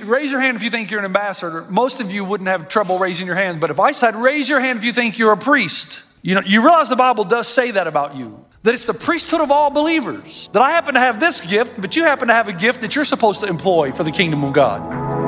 Raise your hand if you think you're an ambassador. Most of you wouldn't have trouble raising your hand, but if I said raise your hand if you think you're a priest, you know, you realize the Bible does say that about you. That it's the priesthood of all believers. That I happen to have this gift, but you happen to have a gift that you're supposed to employ for the kingdom of God.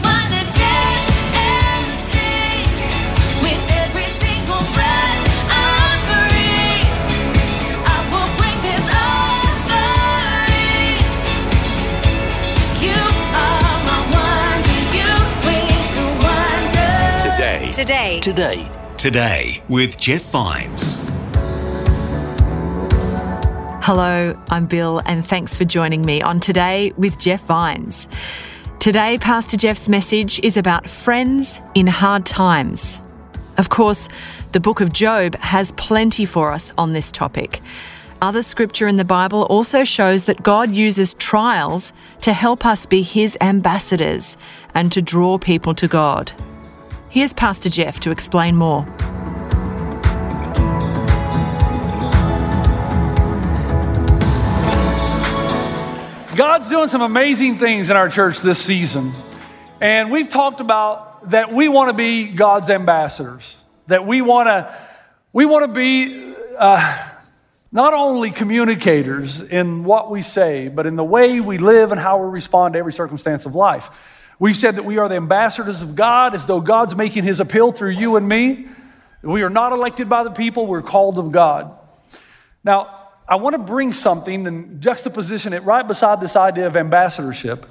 Today. Today. Today. Today with Jeff Vines. Hello, I'm Bill, and thanks for joining me on Today with Jeff Vines. Today, Pastor Jeff's message is about friends in hard times. Of course, the book of Job has plenty for us on this topic. Other scripture in the Bible also shows that God uses trials to help us be his ambassadors and to draw people to God. Here's Pastor Jeff to explain more. God's doing some amazing things in our church this season. And we've talked about that we want to be God's ambassadors, that we want to we want to be uh, not only communicators in what we say, but in the way we live and how we respond to every circumstance of life. We've said that we are the ambassadors of God as though God's making his appeal through you and me. We are not elected by the people, we're called of God. Now, I want to bring something and juxtaposition it right beside this idea of ambassadorship.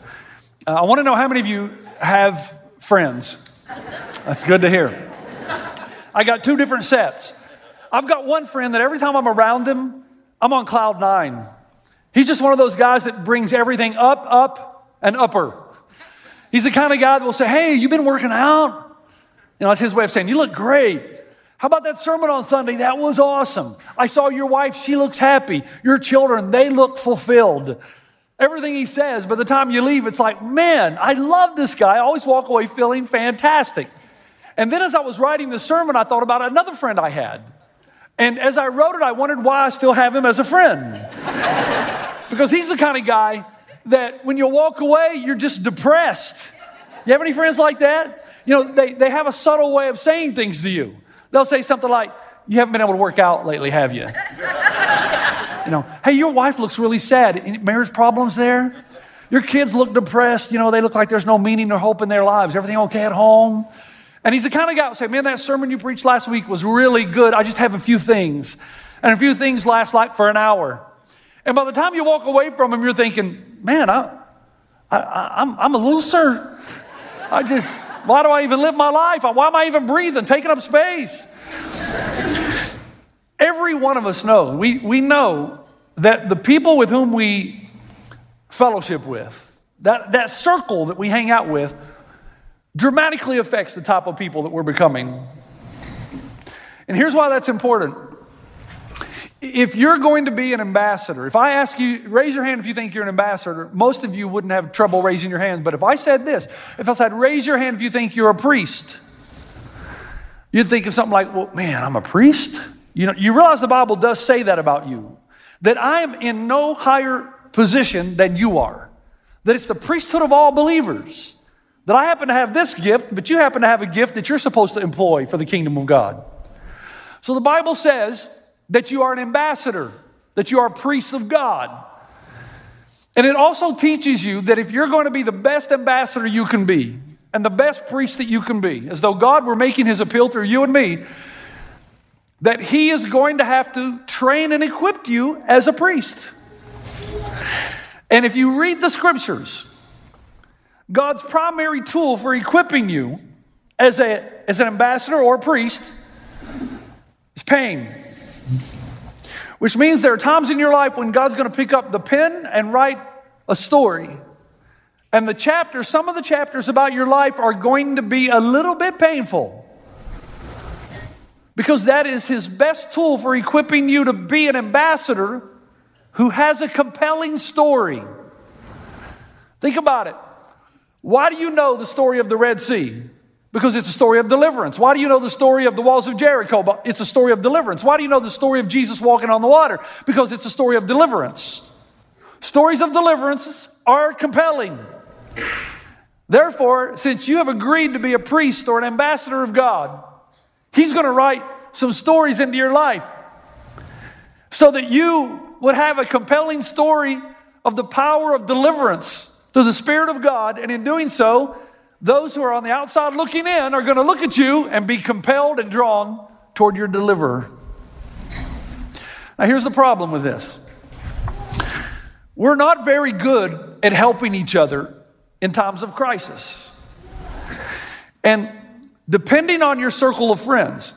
Uh, I want to know how many of you have friends. That's good to hear. I got two different sets. I've got one friend that every time I'm around him, I'm on cloud nine. He's just one of those guys that brings everything up, up, and upper. He's the kind of guy that will say, Hey, you've been working out? You know, that's his way of saying, You look great. How about that sermon on Sunday? That was awesome. I saw your wife, she looks happy. Your children, they look fulfilled. Everything he says, by the time you leave, it's like, man, I love this guy. I always walk away feeling fantastic. And then as I was writing the sermon, I thought about another friend I had. And as I wrote it, I wondered why I still have him as a friend. because he's the kind of guy that when you walk away, you're just depressed. You have any friends like that? You know, they, they have a subtle way of saying things to you. They'll say something like, You haven't been able to work out lately, have you? you know, hey, your wife looks really sad. Any marriage problems there? Your kids look depressed. You know, they look like there's no meaning or hope in their lives. Everything okay at home? And he's the kind of guy who say, Man, that sermon you preached last week was really good. I just have a few things. And a few things last like for an hour. And by the time you walk away from him, you're thinking, Man, I, I, I, I'm, I'm a loser. I just, why do I even live my life? Why am I even breathing, taking up space? Every one of us knows, we, we know that the people with whom we fellowship with, that, that circle that we hang out with, dramatically affects the type of people that we're becoming. And here's why that's important. If you're going to be an ambassador, if I ask you, raise your hand if you think you're an ambassador, most of you wouldn't have trouble raising your hands. But if I said this, if I said, raise your hand if you think you're a priest, you'd think of something like, well, man, I'm a priest? You know, you realize the Bible does say that about you, that I am in no higher position than you are, that it's the priesthood of all believers, that I happen to have this gift, but you happen to have a gift that you're supposed to employ for the kingdom of God. So the Bible says that you are an ambassador, that you are priests of God. And it also teaches you that if you're going to be the best ambassador you can be and the best priest that you can be, as though God were making his appeal through you and me, that he is going to have to train and equip you as a priest. And if you read the scriptures, God's primary tool for equipping you as, a, as an ambassador or a priest is pain. Which means there are times in your life when God's going to pick up the pen and write a story. And the chapters, some of the chapters about your life are going to be a little bit painful. Because that is his best tool for equipping you to be an ambassador who has a compelling story. Think about it. Why do you know the story of the Red Sea? Because it's a story of deliverance. Why do you know the story of the walls of Jericho? It's a story of deliverance. Why do you know the story of Jesus walking on the water? Because it's a story of deliverance. Stories of deliverance are compelling. Therefore, since you have agreed to be a priest or an ambassador of God, He's going to write some stories into your life so that you would have a compelling story of the power of deliverance through the Spirit of God. And in doing so, those who are on the outside looking in are going to look at you and be compelled and drawn toward your deliverer. Now, here's the problem with this we're not very good at helping each other in times of crisis. And depending on your circle of friends,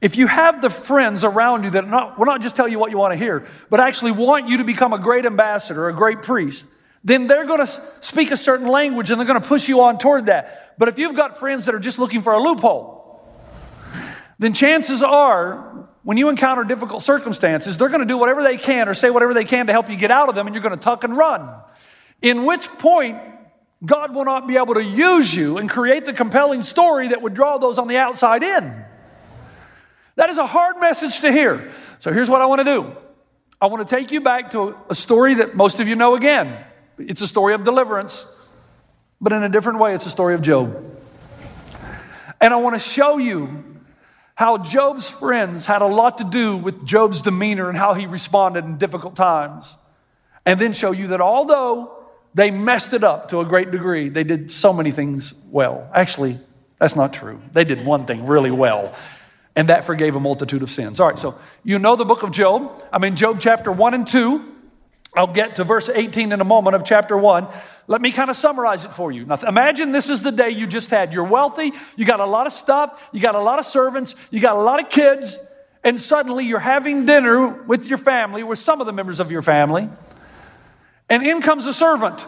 if you have the friends around you that not, will not just tell you what you want to hear, but actually want you to become a great ambassador, a great priest, then they're going to speak a certain language and they're going to push you on toward that. But if you've got friends that are just looking for a loophole, then chances are when you encounter difficult circumstances, they're going to do whatever they can or say whatever they can to help you get out of them, and you're going to tuck and run. In which point, God will not be able to use you and create the compelling story that would draw those on the outside in. That is a hard message to hear. So here's what I want to do I want to take you back to a story that most of you know again. It's a story of deliverance, but in a different way, it's a story of Job. And I want to show you how Job's friends had a lot to do with Job's demeanor and how he responded in difficult times. And then show you that although they messed it up to a great degree, they did so many things well. Actually, that's not true. They did one thing really well, and that forgave a multitude of sins. All right, so you know the book of Job. I'm in Job chapter 1 and 2. I'll get to verse 18 in a moment of chapter 1. Let me kind of summarize it for you. Now, imagine this is the day you just had. You're wealthy, you got a lot of stuff, you got a lot of servants, you got a lot of kids, and suddenly you're having dinner with your family, with some of the members of your family, and in comes a servant.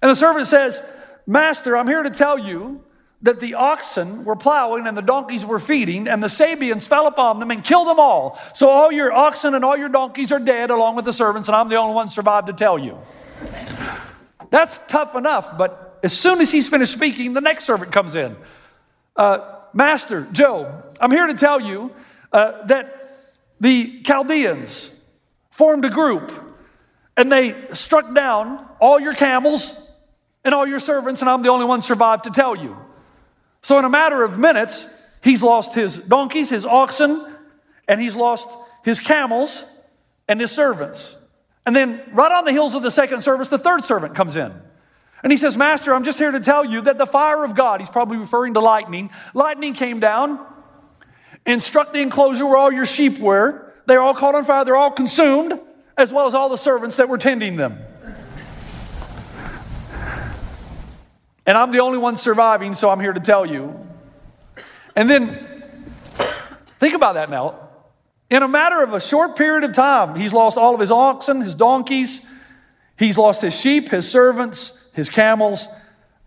And the servant says, Master, I'm here to tell you that the oxen were plowing and the donkeys were feeding, and the Sabeans fell upon them and killed them all. So all your oxen and all your donkeys are dead, along with the servants, and I'm the only one survived to tell you. That's tough enough, but as soon as he's finished speaking, the next servant comes in. Uh, Master, Job, I'm here to tell you uh, that the Chaldeans formed a group and they struck down all your camels and all your servants, and I'm the only one survived to tell you. So, in a matter of minutes, he's lost his donkeys, his oxen, and he's lost his camels and his servants. And then, right on the heels of the second service, the third servant comes in. And he says, Master, I'm just here to tell you that the fire of God, he's probably referring to lightning, lightning came down and struck the enclosure where all your sheep were. They're all caught on fire, they're all consumed, as well as all the servants that were tending them. And I'm the only one surviving, so I'm here to tell you. And then, think about that now. In a matter of a short period of time, he's lost all of his oxen, his donkeys, he's lost his sheep, his servants, his camels.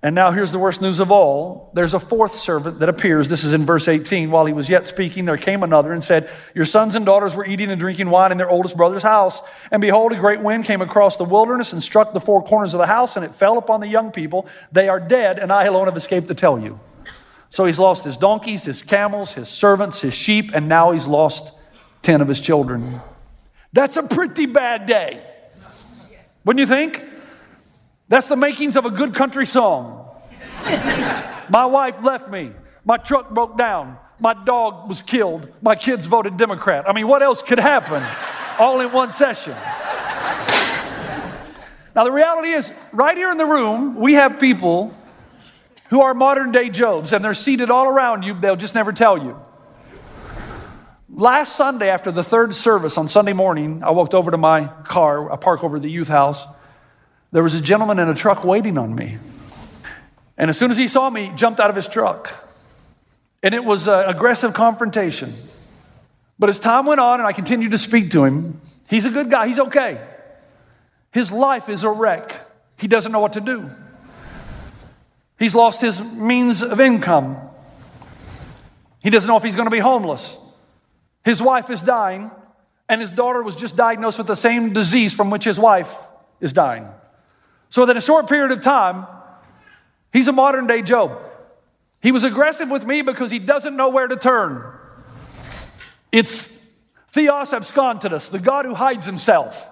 And now here's the worst news of all. There's a fourth servant that appears. This is in verse 18. While he was yet speaking, there came another and said, Your sons and daughters were eating and drinking wine in their oldest brother's house. And behold, a great wind came across the wilderness and struck the four corners of the house, and it fell upon the young people. They are dead, and I alone have escaped to tell you. So he's lost his donkeys, his camels, his servants, his sheep, and now he's lost 10 of his children. That's a pretty bad day. Wouldn't you think? That's the makings of a good country song. My wife left me. My truck broke down. My dog was killed. My kids voted Democrat. I mean, what else could happen all in one session? Now, the reality is, right here in the room, we have people who are modern day Jobs, and they're seated all around you. They'll just never tell you. Last Sunday, after the third service on Sunday morning, I walked over to my car, I park over the youth house, there was a gentleman in a truck waiting on me. And as soon as he saw me, he jumped out of his truck. And it was an aggressive confrontation. But as time went on and I continued to speak to him, he's a good guy, he's okay. His life is a wreck. He doesn't know what to do. He's lost his means of income. He doesn't know if he's going to be homeless. His wife is dying, and his daughter was just diagnosed with the same disease from which his wife is dying. So, within a short period of time, he's a modern day Job. He was aggressive with me because he doesn't know where to turn. It's Theos absconditus, the God who hides himself.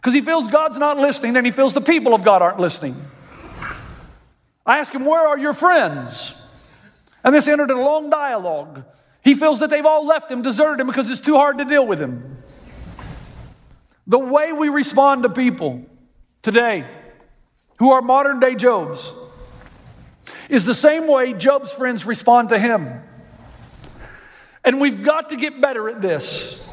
Because he feels God's not listening and he feels the people of God aren't listening. I ask him, Where are your friends? And this entered a long dialogue. He feels that they've all left him, deserted him because it's too hard to deal with him. The way we respond to people today who are modern day Jobs is the same way Job's friends respond to him. And we've got to get better at this.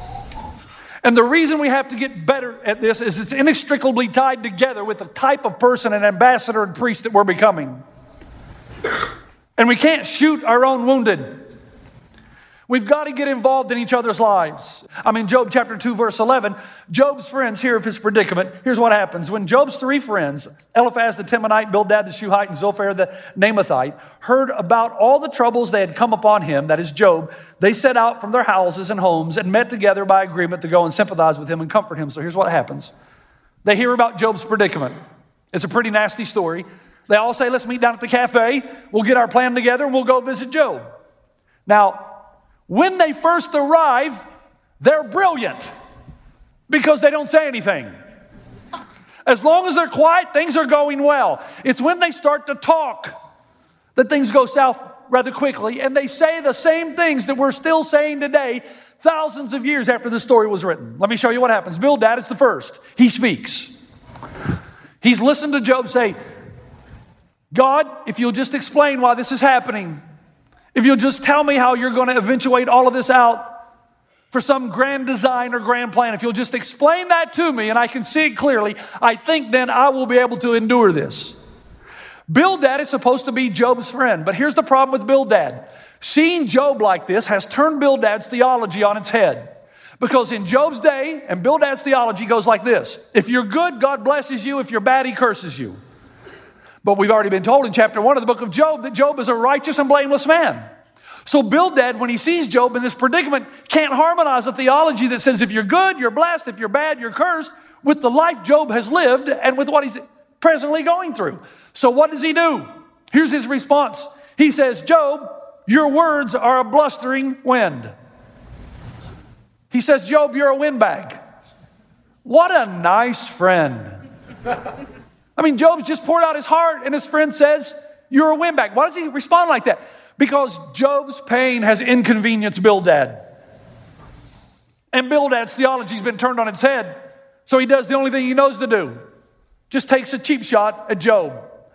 And the reason we have to get better at this is it's inextricably tied together with the type of person and ambassador and priest that we're becoming. And we can't shoot our own wounded. We've got to get involved in each other's lives. I mean, Job chapter 2, verse 11, Job's friends hear of his predicament. Here's what happens. When Job's three friends, Eliphaz the Temanite, Bildad the Shuhite, and Zophar the Naamathite, heard about all the troubles they had come upon him, that is Job, they set out from their houses and homes and met together by agreement to go and sympathize with him and comfort him. So here's what happens they hear about Job's predicament. It's a pretty nasty story. They all say, Let's meet down at the cafe. We'll get our plan together and we'll go visit Job. Now, when they first arrive, they're brilliant because they don't say anything. As long as they're quiet, things are going well. It's when they start to talk that things go south rather quickly, and they say the same things that we're still saying today, thousands of years after the story was written. Let me show you what happens. Bildad is the first. He speaks. He's listened to Job say, God, if you'll just explain why this is happening, if you'll just tell me how you're going to eventuate all of this out for some grand design or grand plan, if you'll just explain that to me and I can see it clearly, I think then I will be able to endure this. Bildad is supposed to be Job's friend, but here's the problem with Bildad. Seeing Job like this has turned Bildad's theology on its head. Because in Job's day, and Bildad's theology goes like this if you're good, God blesses you. If you're bad, he curses you. But we've already been told in chapter one of the book of Job that Job is a righteous and blameless man. So Bildad, when he sees Job in this predicament, can't harmonize a theology that says if you're good, you're blessed, if you're bad, you're cursed, with the life Job has lived and with what he's presently going through. So what does he do? Here's his response. He says, Job, your words are a blustering wind. He says, Job, you're a windbag. What a nice friend. I mean, Job's just poured out his heart, and his friend says, You're a windbag. Why does he respond like that? Because Job's pain has inconvenienced Bildad. And Bildad's theology's been turned on its head. So he does the only thing he knows to do just takes a cheap shot at Job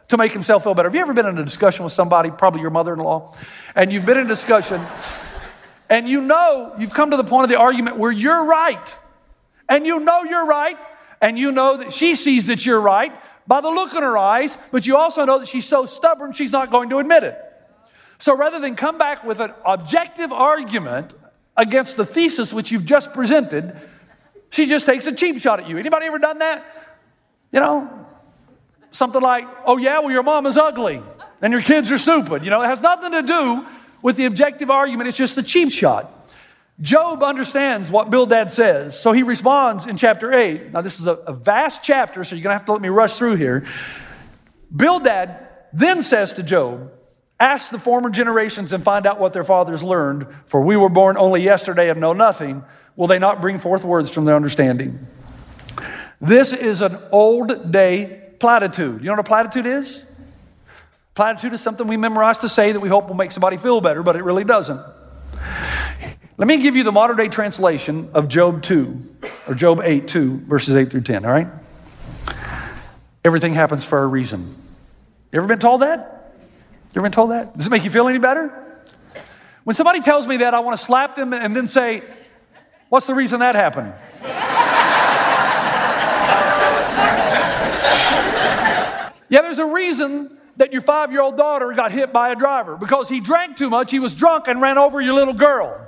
to make himself feel better. Have you ever been in a discussion with somebody, probably your mother in law, and you've been in a discussion and you know you've come to the point of the argument where you're right, and you know you're right, and you know that she sees that you're right by the look in her eyes, but you also know that she's so stubborn she's not going to admit it. So rather than come back with an objective argument against the thesis which you've just presented, she just takes a cheap shot at you. Anybody ever done that? You know, something like, oh yeah, well, your mom is ugly and your kids are stupid. You know, it has nothing to do with the objective argument, it's just a cheap shot. Job understands what Bildad says, so he responds in chapter 8. Now, this is a, a vast chapter, so you're going to have to let me rush through here. Bildad then says to Job, Ask the former generations and find out what their fathers learned, for we were born only yesterday and know nothing. Will they not bring forth words from their understanding? This is an old day platitude. You know what a platitude is? Platitude is something we memorize to say that we hope will make somebody feel better, but it really doesn't. Let me give you the modern day translation of Job 2, or Job 8, 2, verses 8 through 10, all right? Everything happens for a reason. You ever been told that? You ever been told that? Does it make you feel any better? When somebody tells me that, I want to slap them and then say, What's the reason that happened? Yeah, there's a reason that your five year old daughter got hit by a driver because he drank too much, he was drunk, and ran over your little girl.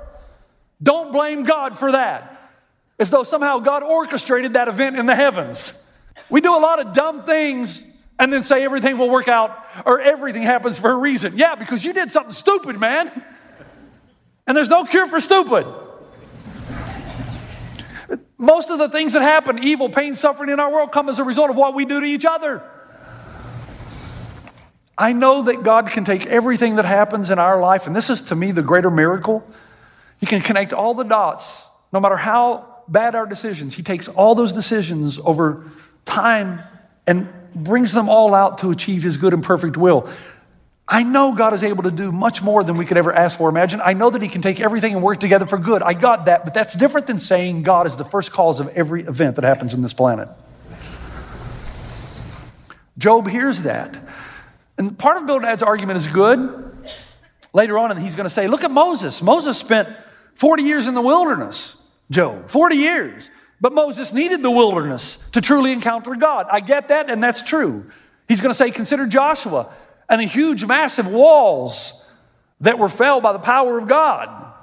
Don't blame God for that. As though somehow God orchestrated that event in the heavens. We do a lot of dumb things and then say everything will work out or everything happens for a reason. Yeah, because you did something stupid, man. And there's no cure for stupid. Most of the things that happen, evil, pain, suffering in our world, come as a result of what we do to each other. I know that God can take everything that happens in our life, and this is to me the greater miracle. He can connect all the dots, no matter how bad our decisions. He takes all those decisions over time and brings them all out to achieve His good and perfect will. I know God is able to do much more than we could ever ask for. Imagine, I know that He can take everything and work together for good. I got that, but that's different than saying God is the first cause of every event that happens in this planet. Job hears that. And part of Bildad's argument is good. Later on, and he's going to say, Look at Moses. Moses spent 40 years in the wilderness, Job. 40 years. But Moses needed the wilderness to truly encounter God. I get that, and that's true. He's going to say, Consider Joshua and the huge, massive walls that were felled by the power of God.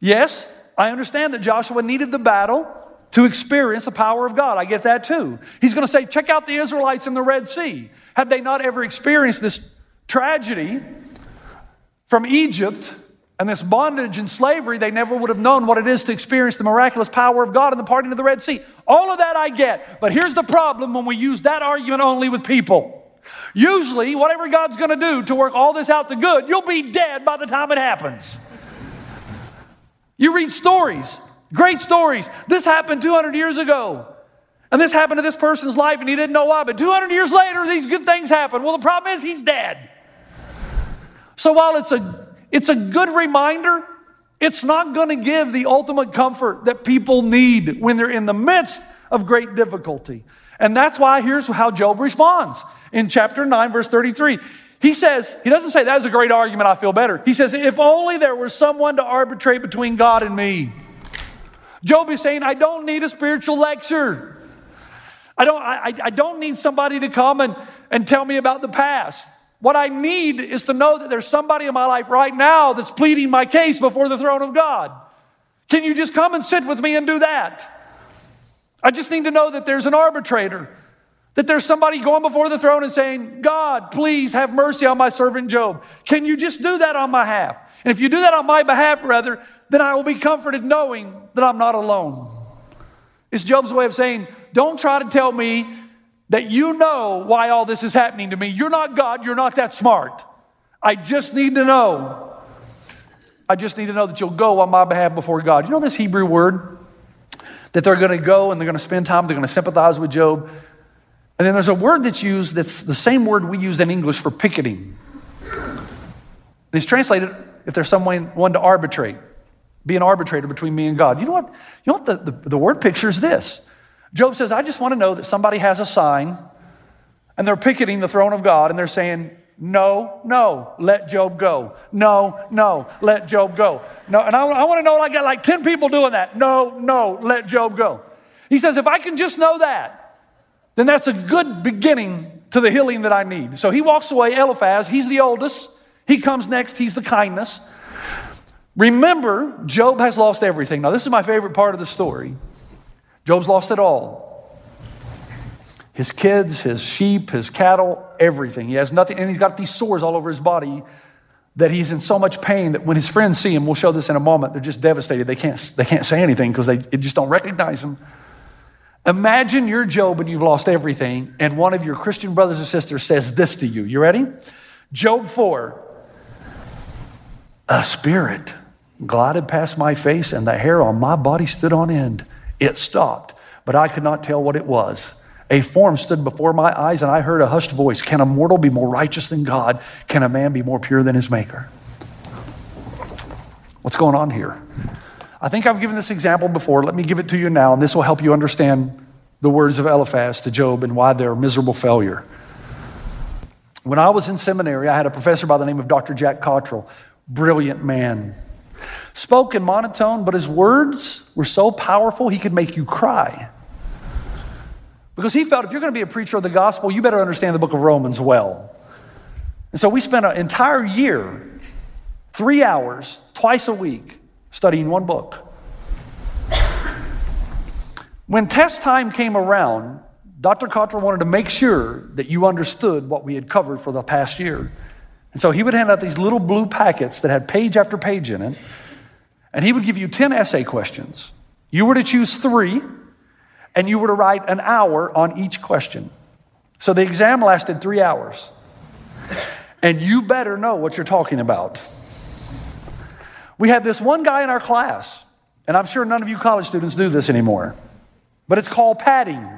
Yes, I understand that Joshua needed the battle to experience the power of God. I get that too. He's going to say, check out the Israelites in the Red Sea. Had they not ever experienced this tragedy from Egypt and this bondage and slavery, they never would have known what it is to experience the miraculous power of God in the parting of the Red Sea. All of that I get. But here's the problem when we use that argument only with people. Usually, whatever God's going to do to work all this out to good, you'll be dead by the time it happens. You read stories, great stories. This happened 200 years ago. And this happened to this person's life and he didn't know why. But 200 years later, these good things happen. Well, the problem is he's dead. So while it's a, it's a good reminder, it's not going to give the ultimate comfort that people need when they're in the midst of great difficulty. And that's why here's how Job responds in chapter 9, verse 33. He says, he doesn't say, that is a great argument, I feel better. He says, if only there was someone to arbitrate between God and me. Job is saying, I don't need a spiritual lecture. I don't, I, I don't need somebody to come and, and tell me about the past. What I need is to know that there's somebody in my life right now that's pleading my case before the throne of God. Can you just come and sit with me and do that? I just need to know that there's an arbitrator, that there's somebody going before the throne and saying, God, please have mercy on my servant Job. Can you just do that on my behalf? And if you do that on my behalf, rather, then I will be comforted knowing that I'm not alone. It's Job's way of saying, don't try to tell me that you know why all this is happening to me. You're not God, you're not that smart. I just need to know. I just need to know that you'll go on my behalf before God. You know this Hebrew word? That they're going to go and they're going to spend time, they're going to sympathize with Job. And then there's a word that's used that's the same word we use in English for picketing. It's translated if there's someone one to arbitrate, be an arbitrator between me and God. You know what? You know what the, the, the word picture is this. Job says, I just want to know that somebody has a sign and they're picketing the throne of God and they're saying, No, no, let Job go. No, no, let Job go. No, and I, I want to know I got like 10 people doing that. No, no, let Job go. He says, if I can just know that, then that's a good beginning to the healing that I need. So he walks away, Eliphaz, he's the oldest. He comes next, he's the kindness. Remember, Job has lost everything. Now, this is my favorite part of the story. Job's lost it all his kids, his sheep, his cattle, everything. He has nothing, and he's got these sores all over his body that he's in so much pain that when his friends see him, we'll show this in a moment, they're just devastated. They can't, they can't say anything because they, they just don't recognize him. Imagine you're Job and you've lost everything, and one of your Christian brothers or sisters says this to you. You ready? Job 4 A spirit glided past my face, and the hair on my body stood on end. It stopped, but I could not tell what it was. A form stood before my eyes, and I heard a hushed voice Can a mortal be more righteous than God? Can a man be more pure than his maker? What's going on here? I think I've given this example before. Let me give it to you now, and this will help you understand the words of Eliphaz to Job and why they're a miserable failure. When I was in seminary, I had a professor by the name of Dr. Jack Cottrell, brilliant man. Spoke in monotone, but his words were so powerful he could make you cry. Because he felt if you're going to be a preacher of the gospel, you better understand the book of Romans well. And so we spent an entire year, three hours, twice a week, studying one book. When test time came around, Dr. Cottrell wanted to make sure that you understood what we had covered for the past year. And so he would hand out these little blue packets that had page after page in it, and he would give you 10 essay questions. You were to choose three, and you were to write an hour on each question. So the exam lasted three hours. And you better know what you're talking about. We had this one guy in our class, and I'm sure none of you college students do this anymore, but it's called padding.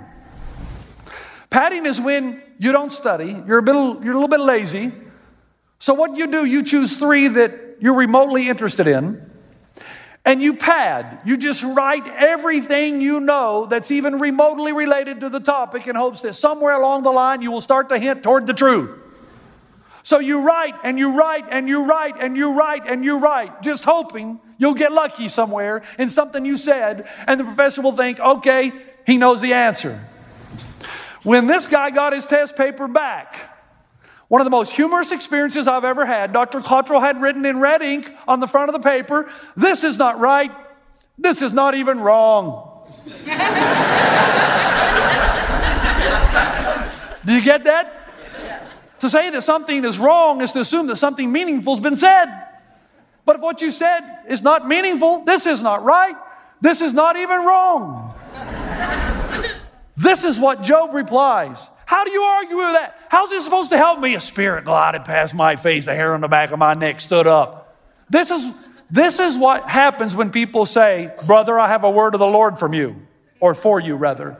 Padding is when you don't study, you're a, bit, you're a little bit lazy. So, what you do, you choose three that you're remotely interested in, and you pad. You just write everything you know that's even remotely related to the topic in hopes that somewhere along the line you will start to hint toward the truth. So you write and you write and you write and you write and you write, just hoping you'll get lucky somewhere in something you said, and the professor will think, okay, he knows the answer. When this guy got his test paper back, one of the most humorous experiences I've ever had, Dr. Cottrell had written in red ink on the front of the paper, this is not right, this is not even wrong. Do you get that? To say that something is wrong is to assume that something meaningful has been said. But if what you said is not meaningful, this is not right, this is not even wrong. this is what Job replies. How do you argue with that? How's this supposed to help me? A spirit glided past my face, the hair on the back of my neck stood up. This is, this is what happens when people say, Brother, I have a word of the Lord from you, or for you, rather.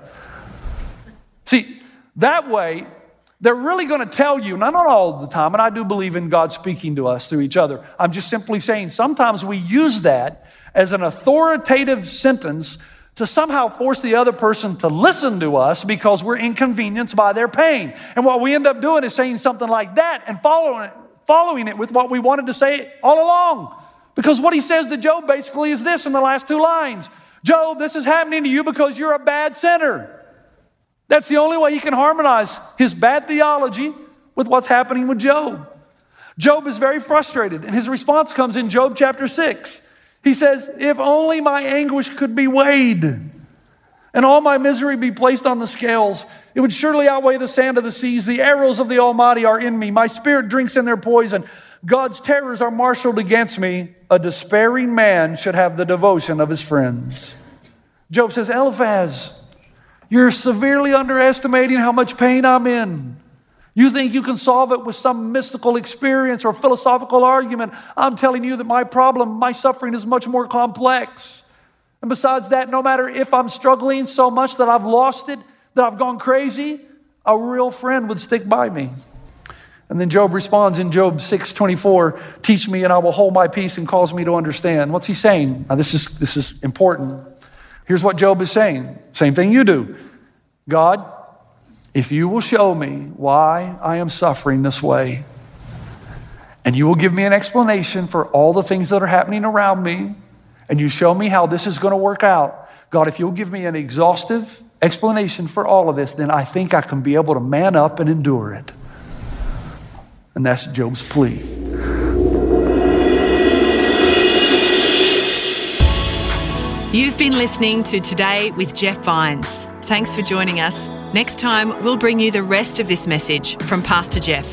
See, that way, they're really going to tell you, not all the time, and I do believe in God speaking to us through each other. I'm just simply saying sometimes we use that as an authoritative sentence to somehow force the other person to listen to us because we're inconvenienced by their pain. And what we end up doing is saying something like that and following it, following it with what we wanted to say all along. Because what he says to Job basically is this in the last two lines Job, this is happening to you because you're a bad sinner. That's the only way he can harmonize his bad theology with what's happening with Job. Job is very frustrated, and his response comes in Job chapter 6. He says, If only my anguish could be weighed and all my misery be placed on the scales, it would surely outweigh the sand of the seas. The arrows of the Almighty are in me. My spirit drinks in their poison. God's terrors are marshaled against me. A despairing man should have the devotion of his friends. Job says, Eliphaz, you're severely underestimating how much pain I'm in. You think you can solve it with some mystical experience or philosophical argument. I'm telling you that my problem, my suffering is much more complex. And besides that, no matter if I'm struggling so much that I've lost it, that I've gone crazy, a real friend would stick by me. And then Job responds in Job 6:24, "Teach me and I will hold my peace and cause me to understand." What's he saying? Now this is this is important. Here's what Job is saying. Same thing you do. God, if you will show me why I am suffering this way, and you will give me an explanation for all the things that are happening around me, and you show me how this is going to work out, God, if you'll give me an exhaustive explanation for all of this, then I think I can be able to man up and endure it. And that's Job's plea. You've been listening to Today with Jeff Vines. Thanks for joining us. Next time, we'll bring you the rest of this message from Pastor Jeff.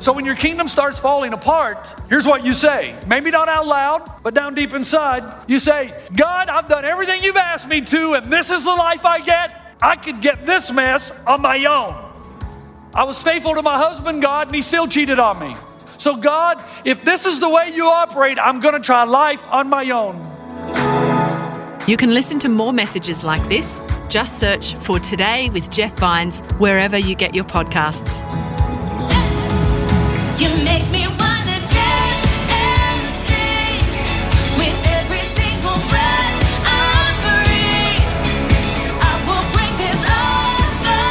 So when your kingdom starts falling apart, here's what you say. Maybe not out loud, but down deep inside. You say, God, I've done everything you've asked me to, and this is the life I get. I could get this mess on my own. I was faithful to my husband, God, and he still cheated on me. So, God, if this is the way you operate, I'm going to try life on my own. You can listen to more messages like this. Just search for Today with Jeff Vines wherever you get your podcasts. You make me wanna dance and sing with every single breath I breathe. I will bring this offering.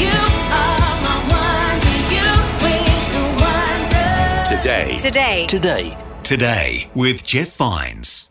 You are my wonder. You bring the wonder. Today. Today. Today. Today with Jeff Vines.